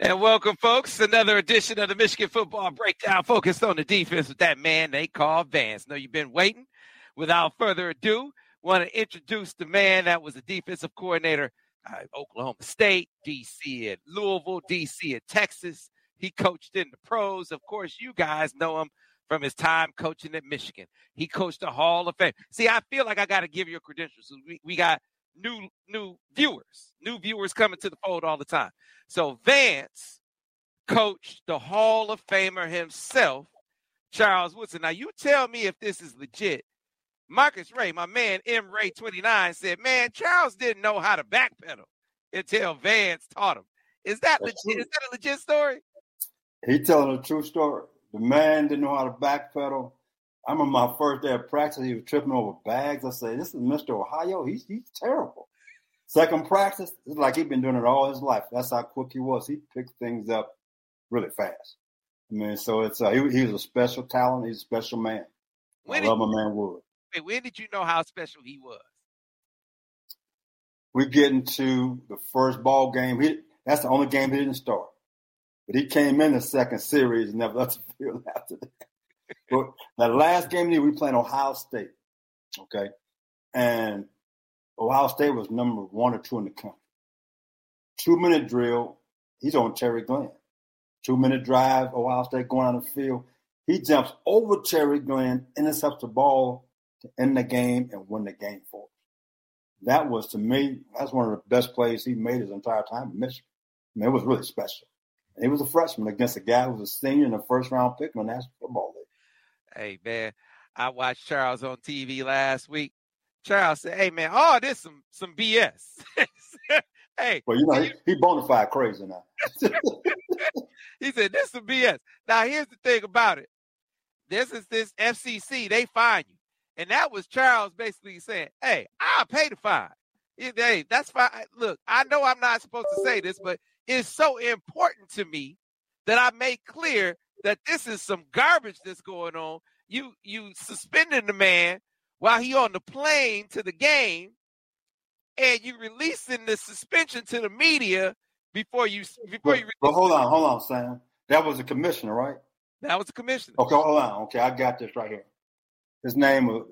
And welcome, folks. Another edition of the Michigan Football Breakdown focused on the defense with that man they call Vance. Know you've been waiting. Without further ado, want to introduce the man that was the defensive coordinator at Oklahoma State, DC at Louisville, DC at Texas. He coached in the pros. Of course, you guys know him from his time coaching at Michigan. He coached the Hall of Fame. See, I feel like I got to give you credentials. We, we got new new viewers, new viewers coming to the fold all the time. So Vance coached the Hall of Famer himself, Charles Woodson. Now you tell me if this is legit. Marcus Ray, my man M Ray 29 said, "Man, Charles didn't know how to backpedal until Vance taught him." Is that legit? Is that a legit story? He telling a true story. The man didn't know how to backpedal. I remember my first day of practice, he was tripping over bags. I said, This is Mr. Ohio. He's he's terrible. Second practice, it's like he'd been doing it all his life. That's how quick he was. He picked things up really fast. I mean, so it's uh, he, he was a special talent. He's a special man. When I love my man Wood. Wait, when did you know how special he was? We get into the first ball game. He that's the only game he didn't start. But he came in the second series and never left the field after that but that last game we played Ohio State, okay, and Ohio State was number one or two in the country. Two minute drill, he's on Terry Glenn. Two minute drive, Ohio State going on the field. He jumps over Terry Glenn, intercepts the ball to end the game and win the game for us. That was to me, that's one of the best plays he made his entire time in Michigan. I mean, it was really special. And he was a freshman against a guy who was a senior in the first round pick in the National Football League. Hey man, I watched Charles on TV last week. Charles said, "Hey man, oh, this some some BS." hey, well, you know he, he bona fide crazy now. he said, "This is some BS." Now here's the thing about it. This is this FCC. They fine you, and that was Charles basically saying, "Hey, I'll pay the fine." Hey, that's fine. Look, I know I'm not supposed to say this, but it's so important to me that I make clear that this is some garbage that's going on. You you suspending the man while he on the plane to the game, and you releasing the suspension to the media before you before but, you. But hold on, hold on, Sam. That was a commissioner, right? That was the commissioner. Okay, hold on. Okay, I got this right here. His name was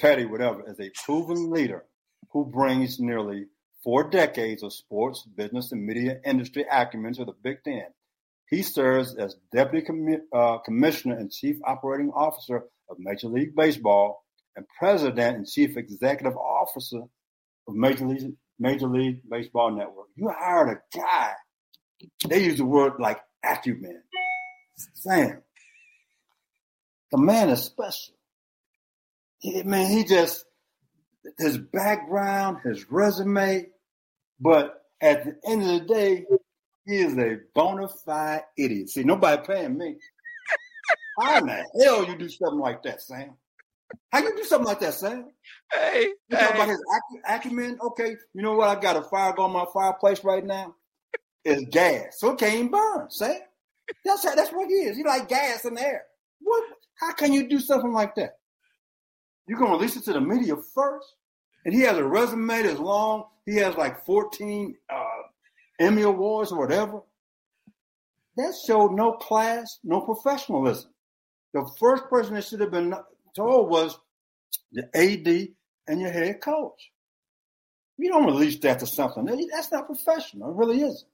Petty, whatever, is a proven leader who brings nearly four decades of sports, business, and media industry acumen to the Big Ten he serves as Deputy uh, Commissioner and Chief Operating Officer of Major League Baseball and President and Chief Executive Officer of Major League, Major League Baseball Network. You hired a guy, they use the word like acumen. Sam, the man is special. He, man, he just, his background, his resume, but at the end of the day, he is a bona fide idiot. See, nobody paying me. How in the hell you do something like that, Sam? How you do something like that, Sam? Hey, you hey. talk about his acumen. Okay, you know what? I got a fire going on my fireplace right now. It's gas, so it can't burn, Sam. That's that's what he is. He like gas in the air. What? How can you do something like that? You're gonna release it to the media first, and he has a resume that's long. He has like 14 uh, Emmy Awards or whatever, that showed no class, no professionalism. The first person that should have been told was the AD and your head coach. You don't release that to something. That's not professional. It really isn't.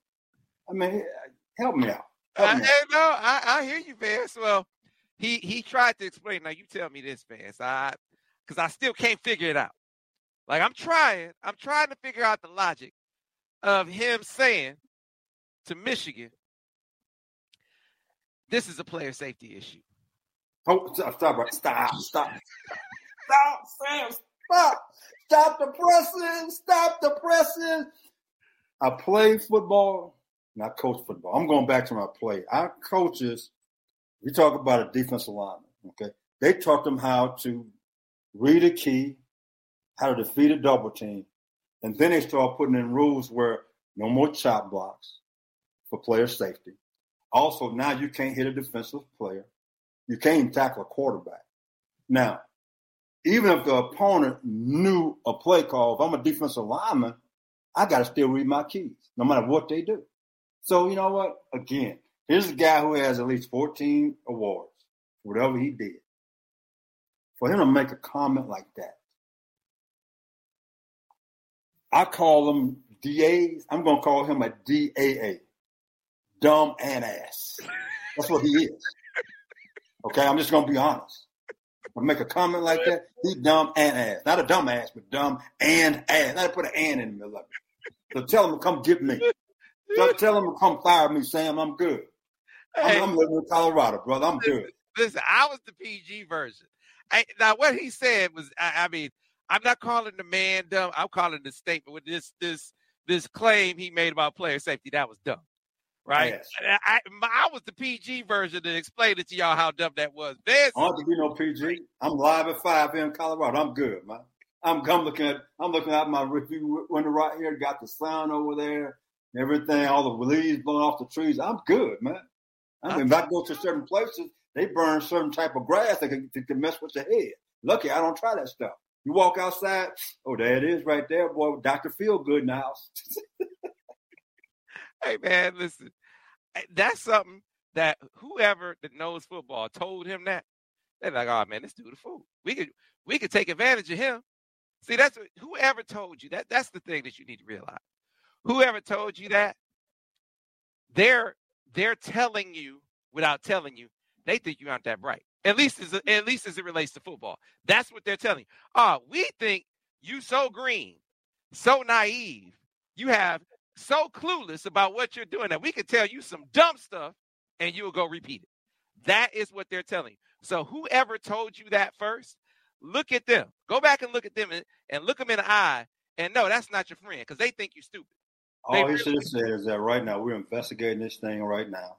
I mean, help me out. Help me I, out. No, I, I hear you, Vance. Well, he he tried to explain. Now you tell me this, Vance. I because I still can't figure it out. Like I'm trying. I'm trying to figure out the logic of him saying to Michigan, this is a player safety issue. Oh, stop, stop, stop, stop. Stop, Sam, stop. Stop the pressing. Stop the pressing. I played football I coach football. I'm going back to my play. Our coaches, we talk about a defensive lineman, okay? They taught them how to read a key, how to defeat a double team, and then they start putting in rules where no more chop blocks for player safety. Also, now you can't hit a defensive player. You can't tackle a quarterback. Now, even if the opponent knew a play call, if I'm a defensive lineman, I got to still read my keys, no matter what they do. So, you know what? Again, here's a guy who has at least 14 awards, whatever he did. For him to make a comment like that, I call them DAs. I'm going to call him a DAA, dumb and ass. That's what he is. Okay, I'm just going to be honest. I make a comment like that, he's dumb and ass. Not a dumb ass, but dumb and ass. To put an and in the middle of it. So tell him to come get me. So tell him to come fire me, Sam. I'm good. I'm, I'm living in Colorado, brother. I'm good. Listen, I was the PG version. I, now, what he said was, I, I, mean, I'm not calling the man dumb. I'm calling the statement with this this this claim he made about player safety. That was dumb right? Yes. I, I, was the PG version to explain it to y'all how dumb that was. There's I don't have to be no PG. I'm live at five here in Colorado. I'm good, man. I'm, I'm looking at I'm looking at my review window right here. Got the sun over there, everything, all the leaves blowing off the trees. I'm good, man. I mean, if I go to certain places, they burn certain type of grass that can, that can mess with your head. Lucky I don't try that stuff. You walk outside, oh, there it is right there, boy. Doctor Feel Good house. hey man, listen, eh, that's something that whoever that knows football told him that they're like, oh man, this dude a fool. We could we could take advantage of him. See, that's what, whoever told you that. That's the thing that you need to realize. Whoever told you that, they're they're telling you without telling you. They think you aren't that bright. At least as at least as it relates to football. That's what they're telling you. Oh, we think you so green, so naive. You have so clueless about what you're doing that we could tell you some dumb stuff and you'll go repeat it. That is what they're telling you. So whoever told you that first, look at them. Go back and look at them and, and look them in the eye and no, that's not your friend because they think you're stupid. All they he really should have said is that right now we're investigating this thing right now.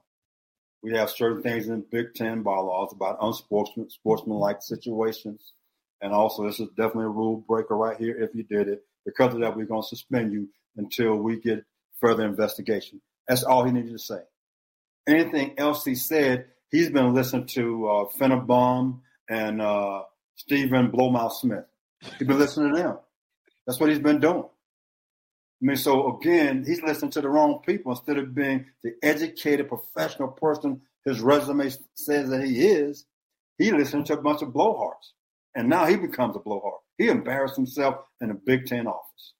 We have certain things in Big Ten bylaws about sportsmanlike situations. And also this is definitely a rule breaker right here if you did it. Because of that, we're gonna suspend you until we get further investigation. That's all he needed to say. Anything else he said, he's been listening to uh, and uh, Stephen Blowmouth Smith. He's been listening to them. That's what he's been doing. I mean, so again, he's listening to the wrong people instead of being the educated professional person his resume says that he is. He listened to a bunch of blowhards, and now he becomes a blowhard. He embarrassed himself in a Big Ten office.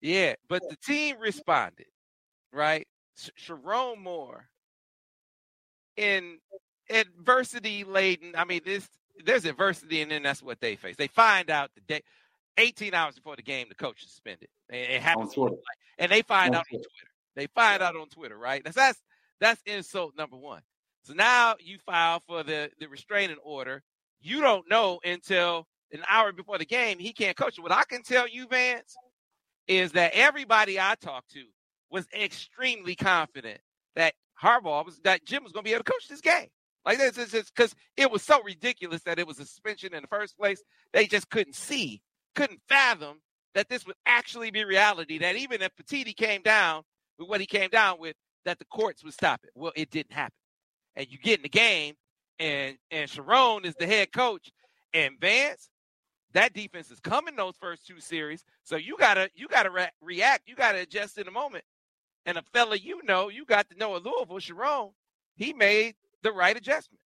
Yeah, but the team responded, right? Sherrone Moore in adversity laden. I mean, this there's adversity, and then that's what they face. They find out the day, 18 hours before the game, the coach is suspended. It happens, and they find on out Twitter. on Twitter. They find out on Twitter, right? That's that's that's insult number one. So now you file for the the restraining order. You don't know until an hour before the game he can't coach. What I can tell you, Vance, is that everybody I talked to was extremely confident that Harbaugh was that Jim was going to be able to coach this game. Like this is just because it was so ridiculous that it was a suspension in the first place. They just couldn't see, couldn't fathom that this would actually be reality. That even if Petitti came down with what he came down with, that the courts would stop it. Well, it didn't happen. And you get in the game, and and Sherrone is the head coach, and Vance that defense is coming those first two series. So you gotta you gotta re- react. You gotta adjust in a moment. And a fella you know, you got to know a Louisville, Sherrone, he made the right adjustment.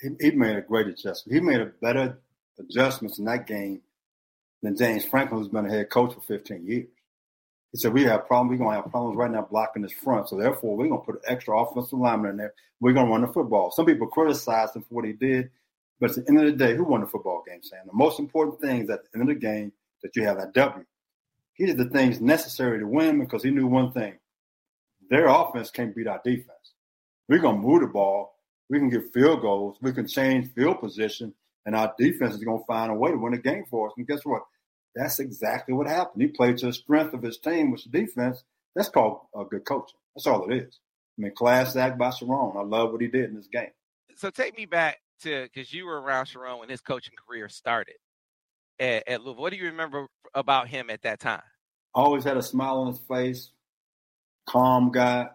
He, he made a great adjustment. He made a better adjustments in that game than James Franklin, who's been a head coach for 15 years. He said, we have problems. We're going to have problems right now blocking this front. So therefore, we're going to put an extra offensive lineman in there. We're going to run the football. Some people criticized him for what he did. But at the end of the day, who won the football game, Sam? The most important thing is at the end of the game that you have that W. He did the things necessary to win because he knew one thing. Their offense can't beat our defense. We're going to move the ball. We can get field goals. We can change field position. And our defense is going to find a way to win the game for us. And guess what? That's exactly what happened. He played to the strength of his team, which is defense. That's called uh, good coaching. That's all it is. I mean, class act by Sherrone. I love what he did in this game. So take me back to because you were around Sherrone when his coaching career started at, at Louisville. What do you remember about him at that time? Always had a smile on his face, calm guy.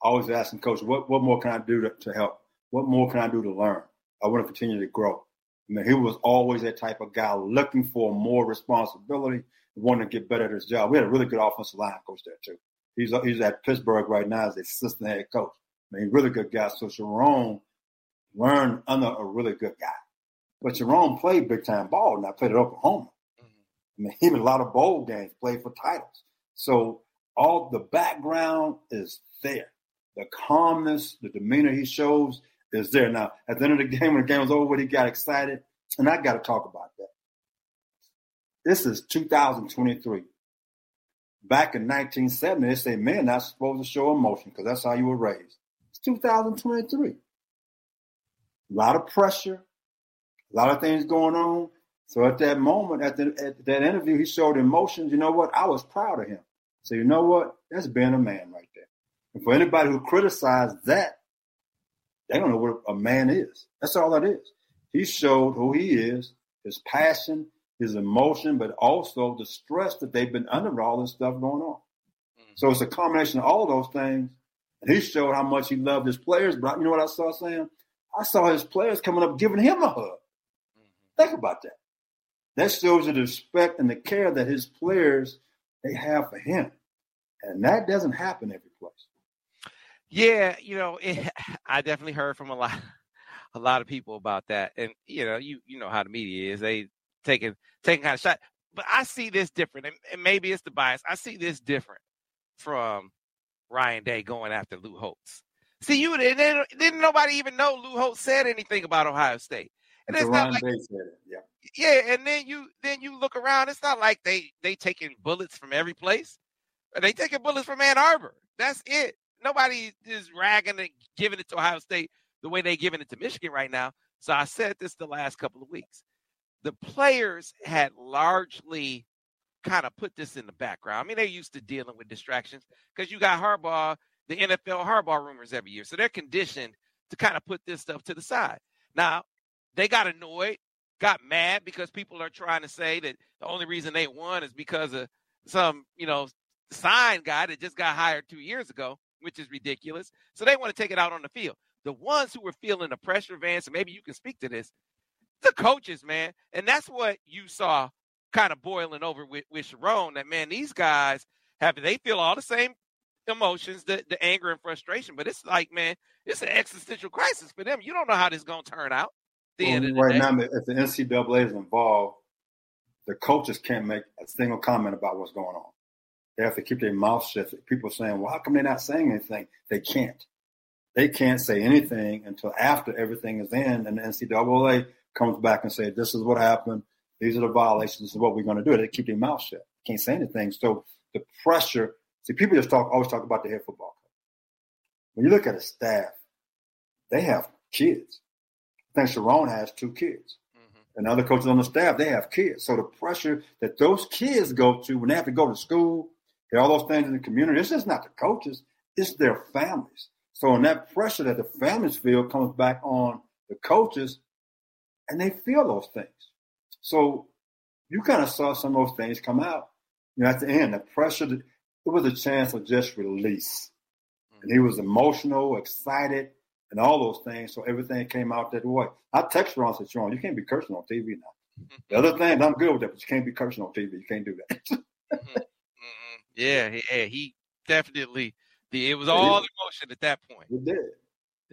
Always asking coach, what, what more can I do to, to help? What more can I do to learn? I want to continue to grow. I mean, he was always that type of guy looking for more responsibility, wanting to get better at his job. We had a really good offensive line coach there too. He's he's at Pittsburgh right now as the assistant head coach. I mean, really good guy. So Sherrone learned under a really good guy. But Sherrone played big time ball, and I played at Oklahoma. Mm-hmm. I mean, he had a lot of bowl games, played for titles. So all the background is there. The calmness, the demeanor he shows is there. Now, at the end of the game, when the game was over, he got excited, and I got to talk about that. This is 2023. Back in 1970, they say men not supposed to show emotion because that's how you were raised. It's 2023. A lot of pressure, a lot of things going on. So at that moment, at, the, at that interview, he showed emotions. You know what? I was proud of him. So you know what? That's being a man right there. And for anybody who criticized that, they don't know what a man is. That's all that is. He showed who he is, his passion, his emotion, but also the stress that they've been under all this stuff going on. Mm-hmm. So it's a combination of all those things. And he showed how much he loved his players. But you know what I saw, Sam? I saw his players coming up giving him a hug. Mm-hmm. Think about that. That shows you the respect and the care that his players they have for him. And that doesn't happen every place. Yeah, you know, it, I definitely heard from a lot, a lot of people about that, and you know, you you know how the media is. They taking taking kind of shot, but I see this different, and, and maybe it's the bias. I see this different from Ryan Day going after Lou Holtz. See, you didn't, didn't nobody even know Lou Holtz said anything about Ohio State. And it's not like, it. Yeah. Yeah, and then you then you look around. It's not like they they taking bullets from every place. They taking bullets from Ann Arbor. That's it nobody is ragging and giving it to Ohio State the way they're giving it to Michigan right now. So I said this the last couple of weeks. The players had largely kind of put this in the background. I mean, they're used to dealing with distractions because you got Harbaugh, the NFL Harbaugh rumors every year. So they're conditioned to kind of put this stuff to the side. Now, they got annoyed, got mad because people are trying to say that the only reason they won is because of some, you know, sign guy that just got hired two years ago which is ridiculous. So they want to take it out on the field. The ones who were feeling the pressure, Vance, and maybe you can speak to this, the coaches, man. And that's what you saw kind of boiling over with, with Sherrone, that, man, these guys have, they feel all the same emotions, the, the anger and frustration. But it's like, man, it's an existential crisis for them. You don't know how this is going to turn out. Well, right day. now, if the NCAA is involved, the coaches can't make a single comment about what's going on. They have to keep their mouth shut. People saying, well, how come they're not saying anything? They can't. They can't say anything until after everything is in and the NCAA comes back and say, this is what happened. These are the violations. This is what we're going to do. They keep their mouth shut. Can't say anything. So the pressure, see, people just talk, always talk about the head football coach. When you look at a staff, they have kids. I think Sherrone has two kids. Mm-hmm. And other coaches on the staff, they have kids. So the pressure that those kids go to when they have to go to school, all those things in the community. It's just not the coaches, it's their families. So when that pressure that the families feel comes back on the coaches, and they feel those things. So you kind of saw some of those things come out. You know, at the end, the pressure, that it was a chance of just release. And he was emotional, excited, and all those things. So everything came out that way. I texted Ron said, Sean, you can't be cursing on TV now. The other thing, I'm good with that, but you can't be cursing on TV. You can't do that. Mm-hmm. Yeah, he, he definitely. The, it was all emotion at that point. It did.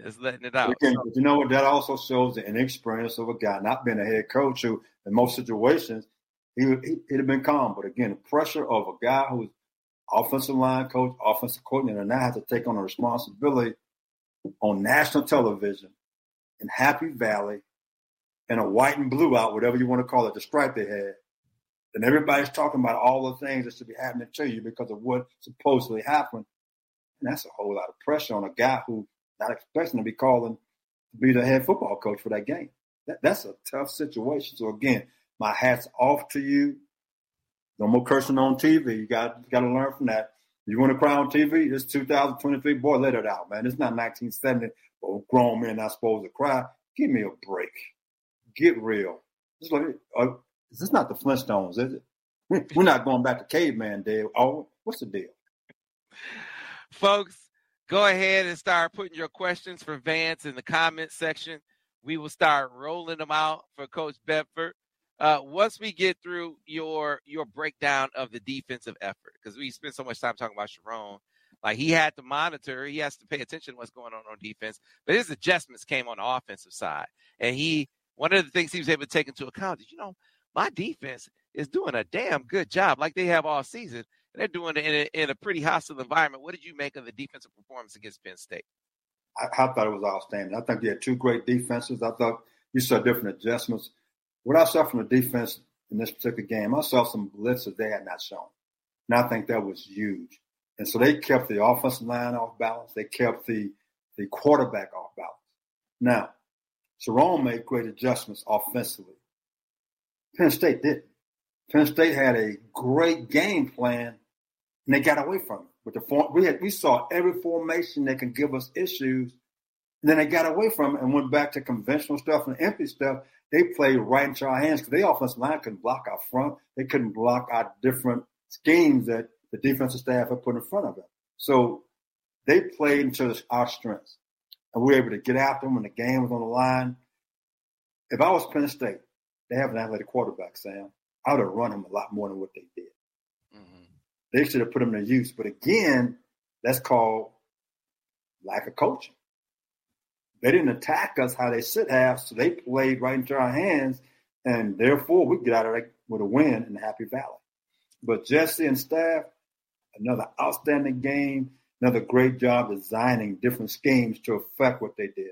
Just letting it out. Can, you know what? That also shows the inexperience of a guy not being a head coach who, in most situations, he would he, would have been calm. But again, the pressure of a guy who's offensive line coach, offensive coordinator, now has to take on a responsibility on national television in Happy Valley in a white and blue out, whatever you want to call it, the stripe they had and everybody's talking about all the things that should be happening to you because of what supposedly happened. And that's a whole lot of pressure on a guy who's not expecting to be calling to be the head football coach for that game. That, that's a tough situation. So again, my hat's off to you. No more cursing on TV. You got got to learn from that. You want to cry on TV? It's 2023. Boy, let it out, man. It's not 1970. Oh, grown men not supposed to cry. Give me a break. Get real. It's like, uh, this is not the Flintstones, is it? We're not going back to caveman day. Oh, what's the deal? Folks, go ahead and start putting your questions for Vance in the comment section. We will start rolling them out for Coach Bedford. Uh, once we get through your your breakdown of the defensive effort, because we spent so much time talking about Sherrone, like he had to monitor, he has to pay attention to what's going on on defense. But his adjustments came on the offensive side, and he one of the things he was able to take into account is, you know, my defense is doing a damn good job, like they have all season. They're doing it in a, in a pretty hostile environment. What did you make of the defensive performance against Penn State? I, I thought it was outstanding. I think they had two great defenses. I thought you saw different adjustments. What I saw from the defense in this particular game, I saw some blitzes they had not shown. And I think that was huge. And so they kept the offensive line off balance. They kept the the quarterback off balance. Now, Sherrone made great adjustments offensively. Penn State didn't. Penn State had a great game plan, and they got away from it. With the form, we had we saw every formation that can give us issues, and then they got away from it and went back to conventional stuff and empty stuff. They played right into our hands because they offensive line couldn't block our front. They couldn't block our different schemes that the defensive staff had put in front of them. So they played into our strengths, and we were able to get after them when the game was on the line. If I was Penn State, they have an athletic quarterback, Sam. I would have run him a lot more than what they did. Mm-hmm. They should have put him to use. But again, that's called lack of coaching. They didn't attack us how they should have, so they played right into our hands, and therefore we get out of there with a win in Happy Valley. But Jesse and staff, another outstanding game, another great job designing different schemes to affect what they did.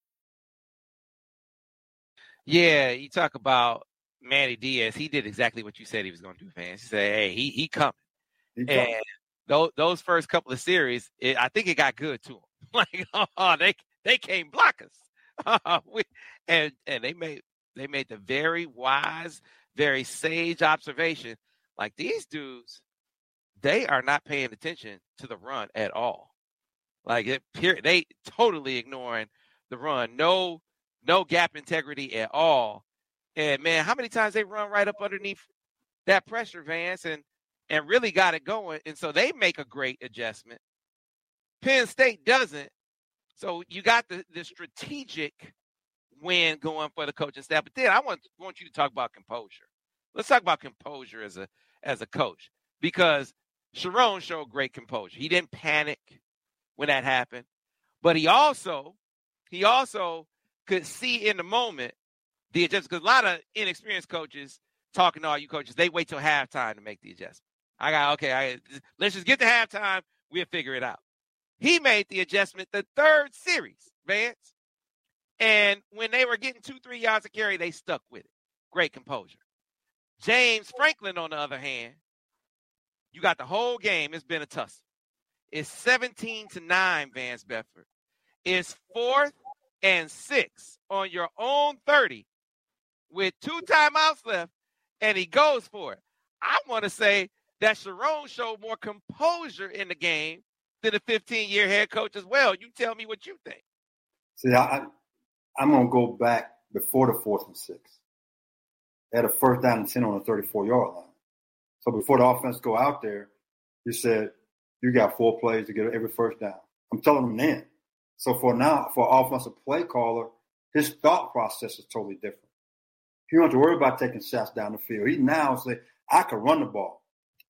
Yeah, you talk about Manny Diaz. He did exactly what you said he was going to do, Vance. He said, "Hey, he he coming." He and those those first couple of series, it, I think it got good to him. like, oh, they they can't block us. we, and and they made they made the very wise, very sage observation. Like these dudes, they are not paying attention to the run at all. Like it, they totally ignoring the run. No no gap integrity at all. And man, how many times they run right up underneath that pressure, Vance, and and really got it going. And so they make a great adjustment. Penn State doesn't. So you got the, the strategic win going for the coaching staff. But then I want, want you to talk about composure. Let's talk about composure as a as a coach because Sherrone showed great composure. He didn't panic when that happened, but he also he also could see in the moment the adjustment. Because a lot of inexperienced coaches talking to all you coaches, they wait till halftime to make the adjustment. I got okay. I let's just get to halftime. We'll figure it out. He made the adjustment the third series, Vance. And when they were getting two, three yards of carry, they stuck with it. Great composure. James Franklin, on the other hand, you got the whole game. It's been a tussle. It's 17 to 9, Vance Bedford. It's fourth and six on your own 30 with two timeouts left, and he goes for it. I want to say that Sherrone showed more composure in the game than the 15 year head coach as well. You tell me what you think. See, I, I'm going to go back before the fourth and six. They had a first down and 10 on the 34 yard line. So before the offense go out there, he said, "You got four plays to get every first down." I'm telling him then. So for now, for offensive play caller, his thought process is totally different. He don't have to worry about taking shots down the field. He now say, "I can run the ball,"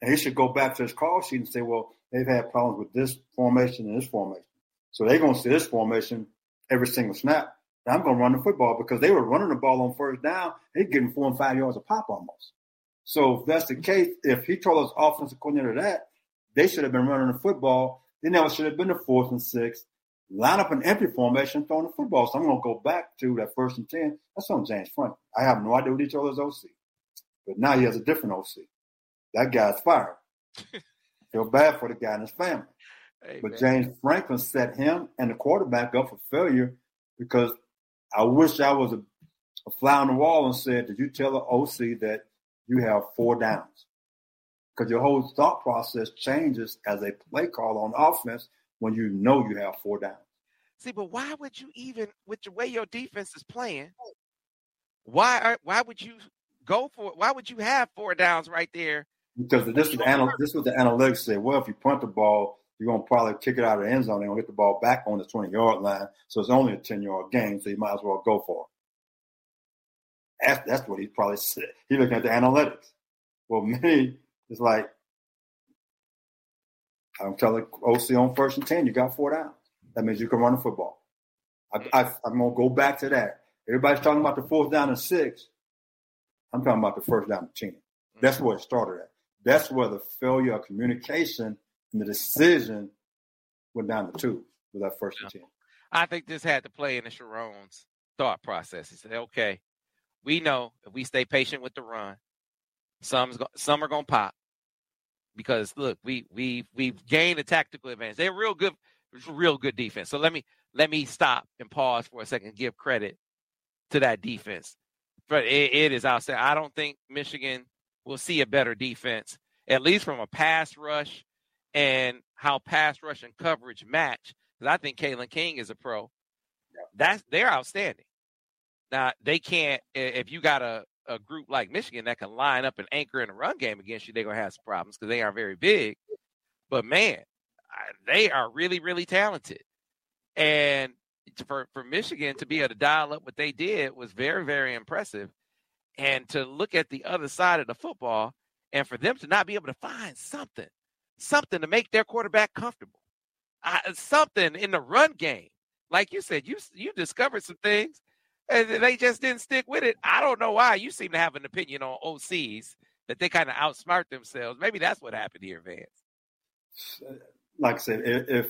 and he should go back to his call sheet and say, "Well, they've had problems with this formation and this formation, so they're going to see this formation every single snap." I'm going to run the football because they were running the ball on first down. They're getting four and five yards a pop almost. So if that's the case, if he told us offensive coordinator that, they should have been running the football. They never should have been the fourth and sixth. Line up an empty formation, throwing the football. So I'm going to go back to that first and 10. That's on James Frank. I have no idea what he told his OC. But now he has a different OC. That guy's fired. Feel bad for the guy and his family. Hey, but man. James Franklin set him and the quarterback up for failure because I wish I was a, a fly on the wall and said, Did you tell the OC that you have four downs? Because your whole thought process changes as a play call on offense when you know you have four downs. See, but why would you even, with the way your defense is playing, why are, why would you go for it? Why would you have four downs right there? Because this was the anal- this was the analytics say. Well, if you punt the ball, you're gonna probably kick it out of the end zone and get the ball back on the 20 yard line. So it's only a 10 yard game, so you might as well go for it. That's, that's what he probably said. He looking at the analytics. Well, me, it's like I'm telling OC on first and 10, you got four downs. That means you can run the football. I, I, I'm going to go back to that. Everybody's talking about the fourth down and six. I'm talking about the first down and 10. That's where it started at. That's where the failure of communication and the decision went down to two with that first and 10. I think this had to play into Sherrone's thought process. He said, okay, we know if we stay patient with the run, some's go- some are going to pop because look, we we we've gained a tactical advantage. They're real good, real good defense. So let me let me stop and pause for a second and give credit to that defense. But it, it is outstanding. I don't think Michigan will see a better defense, at least from a pass rush and how pass rush and coverage match. Because I think Kalen King is a pro. That's they're outstanding. Now they can't if you got a, a group like Michigan that can line up and anchor in a run game against you, they're gonna have some problems because they are very big. But man, they are really really talented, and for for Michigan to be able to dial up what they did was very very impressive. And to look at the other side of the football, and for them to not be able to find something something to make their quarterback comfortable. Something in the run game. Like you said, you you discovered some things and they just didn't stick with it. I don't know why. You seem to have an opinion on OCs that they kind of outsmart themselves. Maybe that's what happened here, Vance. Like I said, if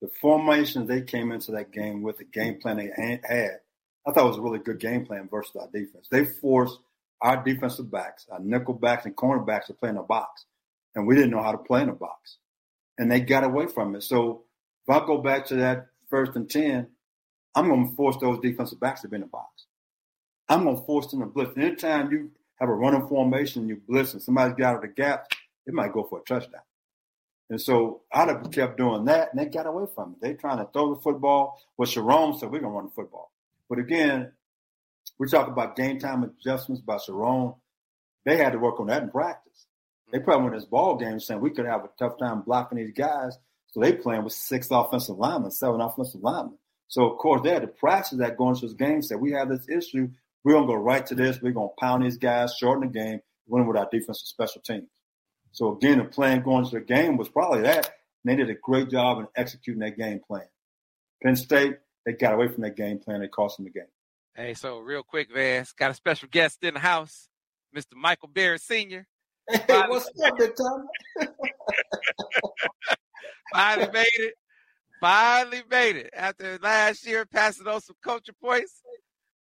the formation they came into that game with the game plan they had, I thought it was a really good game plan versus our defense. They forced our defensive backs, our nickel backs and cornerbacks to play in a box and we didn't know how to play in a box. And they got away from it. So if I go back to that first and 10, I'm going to force those defensive backs to be in the box. I'm going to force them to blitz. Anytime you have a running formation, you blitz and somebody get out of the gap, it might go for a touchdown. And so I'd have kept doing that, and they got away from it. They're trying to throw the football. Well, Sherrone said, we're going to run the football. But again, we talk about game time adjustments by Sherrone. They had to work on that in practice. They mm-hmm. probably went this ball game saying we could have a tough time blocking these guys. So they playing with six offensive linemen, seven offensive linemen. So of course they had to practice that going to this game. Said we have this issue. We're gonna go right to this. We're gonna pound these guys, shorten the game, win with our defensive special teams. So again, the plan going to the game was probably that. And they did a great job in executing that game plan. Penn State, they got away from that game plan. They cost them the game. Hey, so real quick, Vance, got a special guest in the house, Mr. Michael Barrett Sr. Hey, what's up, Big Tom? Finally made it. Finally made it. After last year passing on some culture points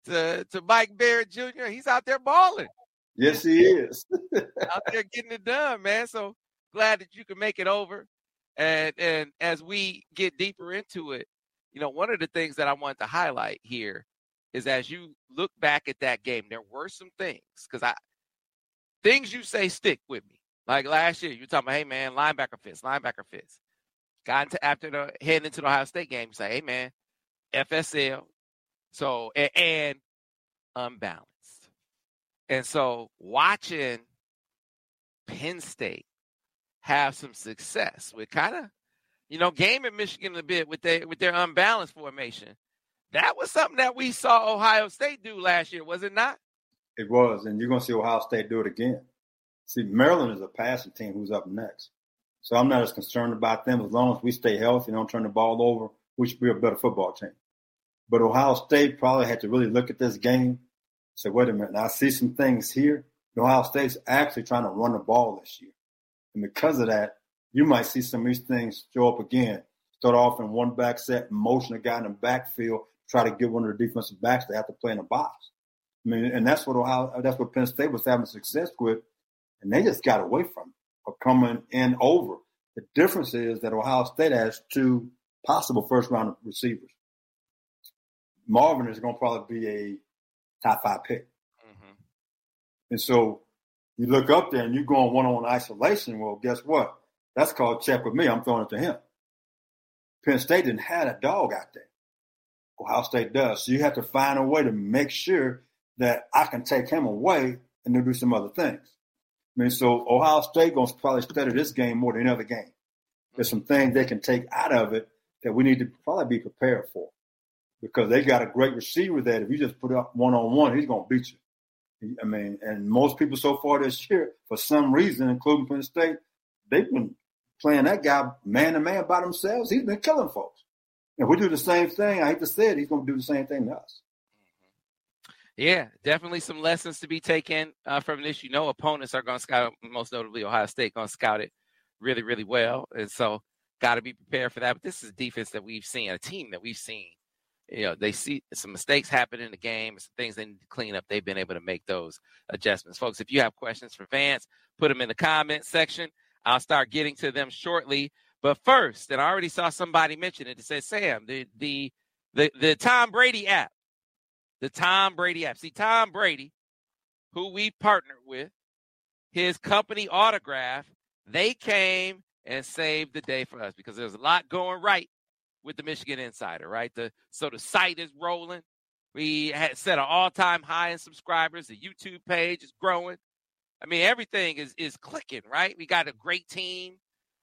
to, to Mike Barrett Jr., he's out there balling. Yes, he is. out there getting it done, man. So glad that you can make it over. And and as we get deeper into it, you know, one of the things that I want to highlight here is as you look back at that game, there were some things because I things you say stick with me. Like last year, you talking about, hey man, linebacker fits, linebacker fits. Got into after the heading into the Ohio State game, say, hey man, FSL. So and, and unbalanced. And so watching Penn State have some success with kind of, you know, gaming Michigan a bit with their with their unbalanced formation. That was something that we saw Ohio State do last year, was it not? It was, and you're to see Ohio State do it again. See, Maryland is a passing team who's up next. So I'm not as concerned about them as long as we stay healthy and don't turn the ball over. We should be a better football team. But Ohio State probably had to really look at this game. Say, wait a minute, I see some things here. Ohio State's actually trying to run the ball this year. And because of that, you might see some of these things show up again. Start off in one back set, motion a guy in the backfield, try to get one of the defensive backs to have to play in the box. I mean, and that's what Ohio, that's what Penn State was having success with, and they just got away from it or coming in over. The difference is that Ohio State has two possible first round receivers. Marvin is going to probably be a top five pick. Mm-hmm. And so you look up there and you're going one on isolation. Well, guess what? That's called check with me. I'm throwing it to him. Penn State didn't have a dog out there. Ohio State does. So you have to find a way to make sure that I can take him away and do some other things. I mean, so Ohio State going to probably study this game more than any other game. There's some things they can take out of it that we need to probably be prepared for because they got a great receiver that if you just put up one on one, he's going to beat you. I mean, and most people so far this year, for some reason, including Penn State, they've been playing that guy man to man by themselves. He's been killing folks. If we do the same thing, I hate to say it, he's going to do the same thing to us. Yeah, definitely some lessons to be taken uh, from this. You know, opponents are going to scout, most notably Ohio State, going to scout it really, really well. And so, got to be prepared for that. But this is a defense that we've seen, a team that we've seen. You know, they see some mistakes happen in the game, some things they need to clean up. They've been able to make those adjustments. Folks, if you have questions for Vance, put them in the comment section. I'll start getting to them shortly. But first, and I already saw somebody mention it. It says, Sam, the the the, the Tom Brady app the Tom Brady app. See, Tom Brady, who we partnered with, his company autograph, they came and saved the day for us because there's a lot going right with the Michigan Insider, right? The so the site is rolling. We had set an all-time high in subscribers. The YouTube page is growing. I mean, everything is is clicking, right? We got a great team,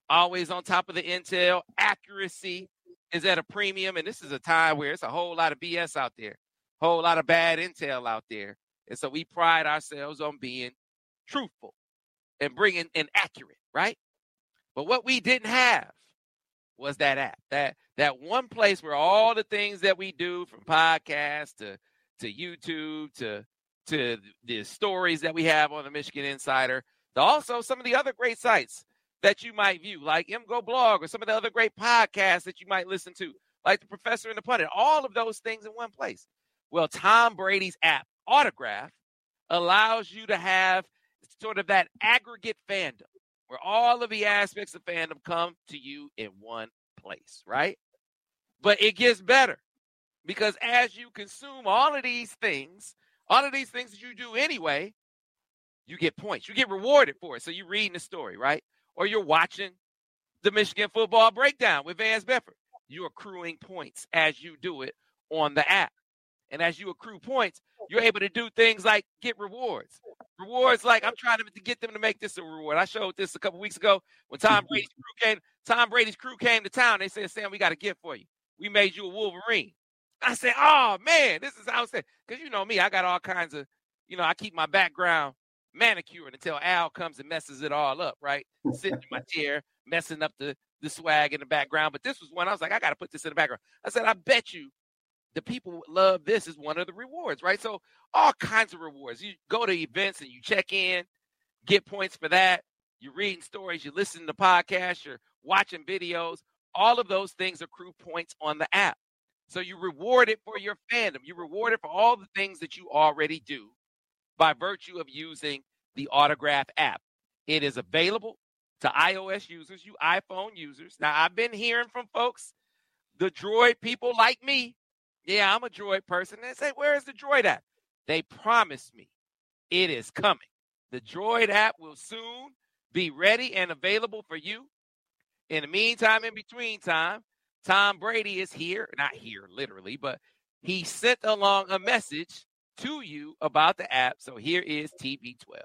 always on top of the intel. Accuracy is at a premium, and this is a time where it's a whole lot of BS out there whole lot of bad intel out there. And so we pride ourselves on being truthful and bringing and accurate, right? But what we didn't have was that app, that that one place where all the things that we do from podcast to to YouTube to to the stories that we have on the Michigan Insider, to also some of the other great sites that you might view, like MGoBlog or some of the other great podcasts that you might listen to, like the Professor and the Pundit, all of those things in one place. Well, Tom Brady's app, Autograph, allows you to have sort of that aggregate fandom where all of the aspects of fandom come to you in one place, right? But it gets better because as you consume all of these things, all of these things that you do anyway, you get points. You get rewarded for it. So you're reading the story, right? Or you're watching the Michigan football breakdown with Vance Bedford. You're accruing points as you do it on the app. And as you accrue points, you're able to do things like get rewards. Rewards like I'm trying to get them to make this a reward. I showed this a couple weeks ago when Tom Brady's crew came. Tom Brady's crew came to town. They said, "Sam, we got a gift for you. We made you a Wolverine." I said, "Oh man, this is how I said because you know me, I got all kinds of, you know, I keep my background manicured until Al comes and messes it all up. Right, sitting in my chair, messing up the the swag in the background. But this was one I was like, I got to put this in the background. I said, I bet you the people love this is one of the rewards, right? So all kinds of rewards. You go to events and you check in, get points for that. You're reading stories, you're listening to podcasts, you're watching videos. All of those things accrue points on the app. So you reward it for your fandom. You reward it for all the things that you already do by virtue of using the Autograph app. It is available to iOS users, you iPhone users. Now, I've been hearing from folks, the droid people like me, yeah, I'm a droid person. They say, Where is the droid app? They promised me it is coming. The droid app will soon be ready and available for you. In the meantime, in between time, Tom Brady is here, not here literally, but he sent along a message to you about the app. So here is TB12.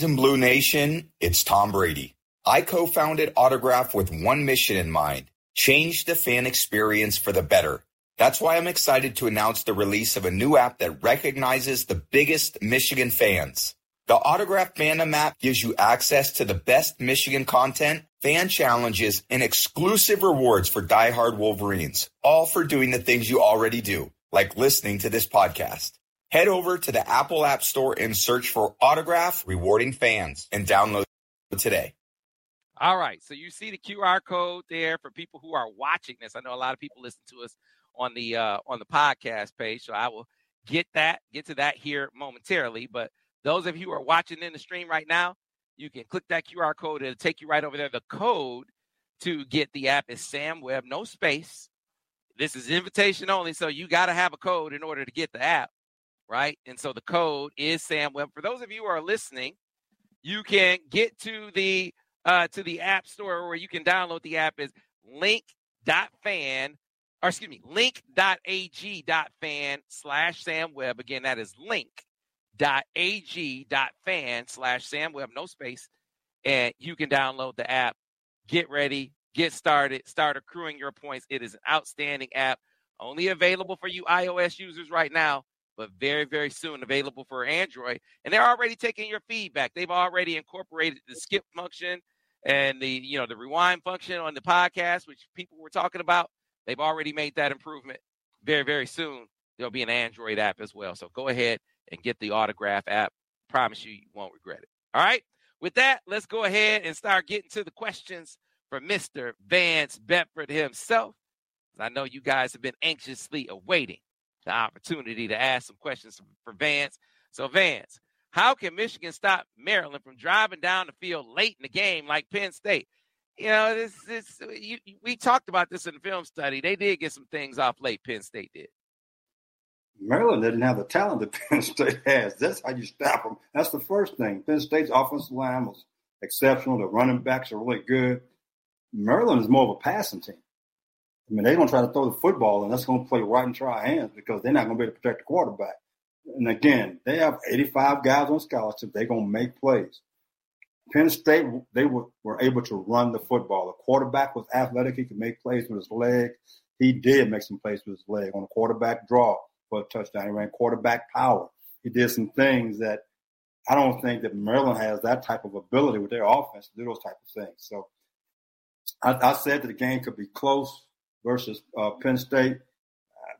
In Blue Nation, it's Tom Brady. I co-founded Autograph with one mission in mind, change the fan experience for the better. That's why I'm excited to announce the release of a new app that recognizes the biggest Michigan fans. The Autograph Fandom app gives you access to the best Michigan content, fan challenges, and exclusive rewards for diehard Wolverines, all for doing the things you already do, like listening to this podcast. Head over to the Apple App Store and search for Autograph Rewarding Fans and download today. All right. So you see the QR code there for people who are watching this. I know a lot of people listen to us on the uh, on the podcast page, so I will get that get to that here momentarily. But those of you who are watching in the stream right now, you can click that QR code. It'll take you right over there. The code to get the app is Sam Webb, no space. This is invitation only, so you got to have a code in order to get the app right? And so the code is Sam Webb. For those of you who are listening, you can get to the uh, to the app store where you can download the app is link.fan or excuse me, link.ag.fan slash Sam Webb. Again, that is link.ag.fan slash Sam Webb, no space. And you can download the app. Get ready, get started, start accruing your points. It is an outstanding app, only available for you iOS users right now but very, very soon available for Android. And they're already taking your feedback. They've already incorporated the skip function and the, you know, the rewind function on the podcast, which people were talking about. They've already made that improvement. Very, very soon there'll be an Android app as well. So go ahead and get the autograph app. Promise you, you won't regret it. All right. With that, let's go ahead and start getting to the questions for Mr. Vance Bedford himself. I know you guys have been anxiously awaiting the opportunity to ask some questions for Vance. So, Vance, how can Michigan stop Maryland from driving down the field late in the game like Penn State? You know, this, this uh, you, we talked about this in the film study. They did get some things off late. Penn State did. Maryland didn't have the talent that Penn State has. That's how you stop them. That's the first thing. Penn State's offensive line was exceptional. The running backs are really good. Maryland is more of a passing team. I mean, they're going to try to throw the football, and that's going to play right into our hands because they're not going to be able to protect the quarterback. And again, they have 85 guys on scholarship. They're going to make plays. Penn State, they were, were able to run the football. The quarterback was athletic. He could make plays with his leg. He did make some plays with his leg on a quarterback draw for a touchdown. He ran quarterback power. He did some things that I don't think that Maryland has that type of ability with their offense to do those type of things. So I, I said that the game could be close versus uh, Penn State.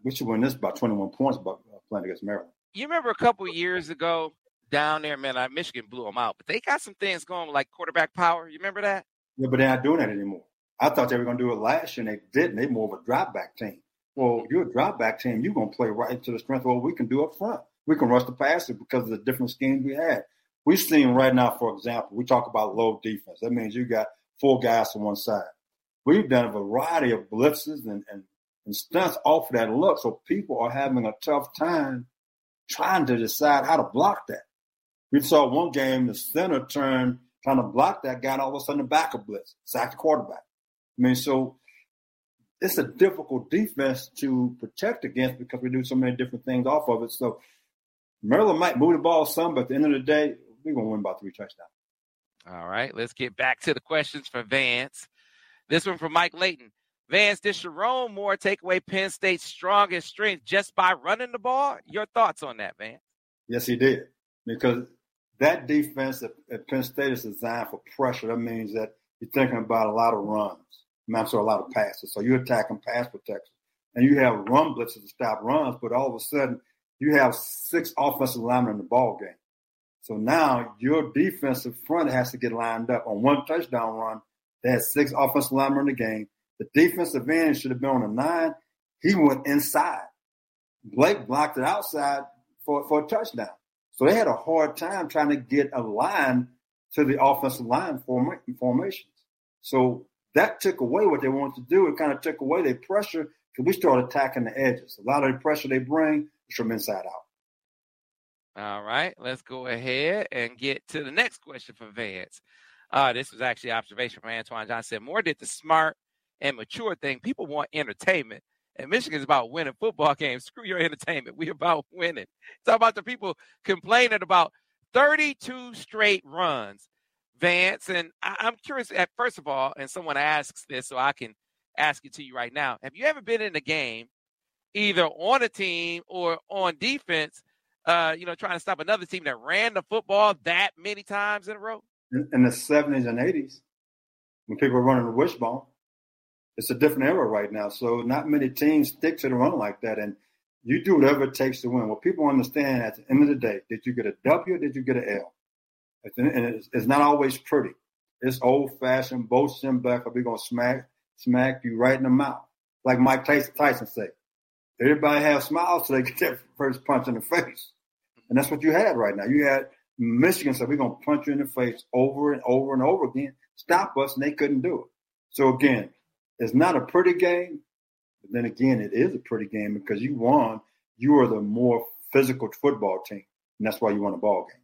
We should win this by 21 points, but uh, playing against Maryland. You remember a couple years ago down there, man, like Michigan blew them out, but they got some things going like quarterback power. You remember that? Yeah, but they're not doing that anymore. I thought they were going to do it last year, and they didn't. They're more of a drop back team. Well, you're a drop back team. You're going to play right to the strength of what we can do up front. We can rush the passer because of the different schemes we had. We've seen right now, for example, we talk about low defense. That means you got four guys on one side. We've done a variety of blitzes and, and, and stunts off of that look. So people are having a tough time trying to decide how to block that. We saw one game, the center turned trying to block that guy, and all of a sudden the back of blitz, sack the quarterback. I mean, so it's a difficult defense to protect against because we do so many different things off of it. So Maryland might move the ball some, but at the end of the day, we're going to win by three touchdowns. All right, let's get back to the questions for Vance. This one from Mike Layton. Vance, did Sherrone Moore take away Penn State's strongest strength just by running the ball? Your thoughts on that, Vance? Yes, he did. Because that defense at, at Penn State is designed for pressure. That means that you're thinking about a lot of runs. I'm sorry, a lot of passes. So you're attacking pass protection. And you have run blitzes to stop runs, but all of a sudden you have six offensive linemen in the ball game. So now your defensive front has to get lined up on one touchdown run they had six offensive linemen in the game. The defensive end should have been on a nine. He went inside. Blake blocked it outside for, for a touchdown. So they had a hard time trying to get a line to the offensive line form, formations. So that took away what they wanted to do. It kind of took away their pressure because we started attacking the edges. A lot of the pressure they bring is from inside out. All right, let's go ahead and get to the next question for Vance. Uh, this was actually observation from Antoine Johnson. Moore did the smart and mature thing. People want entertainment. And Michigan's about winning football games. Screw your entertainment. We about winning. Talk about the people complaining about 32 straight runs, Vance. And I, I'm curious, at first of all, and someone asks this, so I can ask it to you right now. Have you ever been in a game, either on a team or on defense, uh, you know, trying to stop another team that ran the football that many times in a row? In, in the 70s and 80s, when people were running the wishbone, it's a different era right now. So not many teams stick to the run like that. And you do whatever it takes to win. What people understand at the end of the day, did you get a W or did you get an L? And it's, not always pretty. It's old fashioned, both shin back, or we're going to smack, smack you right in the mouth. Like Mike Tyson, Tyson said. Everybody have smiles so they get that first punch in the face. And that's what you had right now. You had Michigan said, we're going to punch you in the face over and over and over again, stop us, and they couldn't do it. So again, it's not a pretty game, but then again, it is a pretty game because you won. You are the more physical football team, and that's why you won a ball game.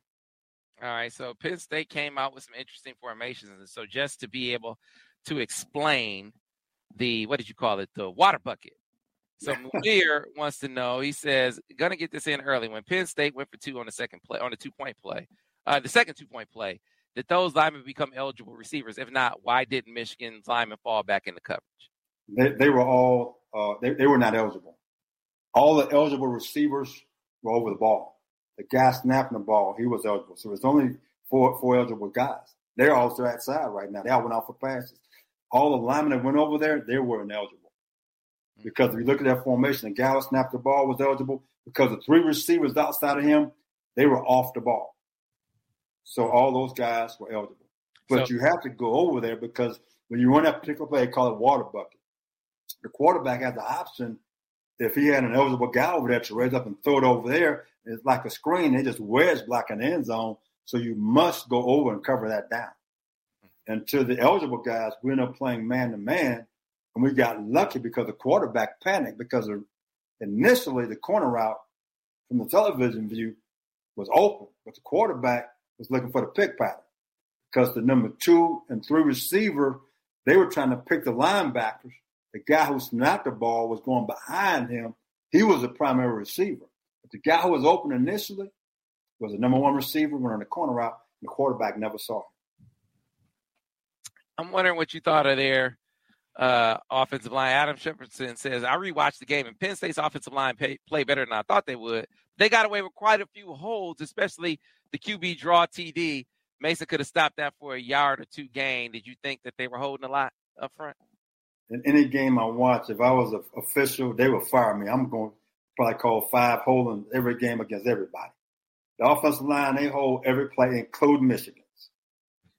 All right. So Penn State came out with some interesting formations, and so just to be able to explain the what did you call it, the water bucket. So Munir wants to know. He says, "Gonna get this in early." When Penn State went for two on the second play, on the two point play, uh, the second two point play, did those linemen become eligible receivers? If not, why didn't Michigan's linemen fall back into coverage? They, they were all uh, they, they were not eligible. All the eligible receivers were over the ball. The guy snapping the ball, he was eligible. So it's only four four eligible guys. They're also outside right now. They all went off for passes. All the linemen that went over there, they were ineligible. Because if you look at that formation, the guy who snapped the ball was eligible because the three receivers outside of him, they were off the ball. So all those guys were eligible. But so, you have to go over there because when you run that particular play, they call it water bucket the quarterback has the option if he had an eligible guy over there to raise up and throw it over there. It's like a screen; they just wedge block an end zone. So you must go over and cover that down. Hmm. And to the eligible guys, we end up playing man to man, and we got lucky because the quarterback panicked because initially the corner route from the television view was open, but the quarterback was looking for the pick pattern because the number two and three receiver they were trying to pick the linebackers the guy who snapped the ball was going behind him. He was the primary receiver. But the guy who was open initially was the number one receiver went on the corner route, and the quarterback never saw him. I'm wondering what you thought of their uh, offensive line. Adam Shepardson says, I rewatched the game, and Penn State's offensive line pay, play better than I thought they would. They got away with quite a few holds, especially the QB draw TD. Mason could have stopped that for a yard or two gain. Did you think that they were holding a lot up front? in any game I watch, if I was an official, they would fire me. I'm going to probably call five holding every game against everybody. The offensive line, they hold every play, including Michigan's.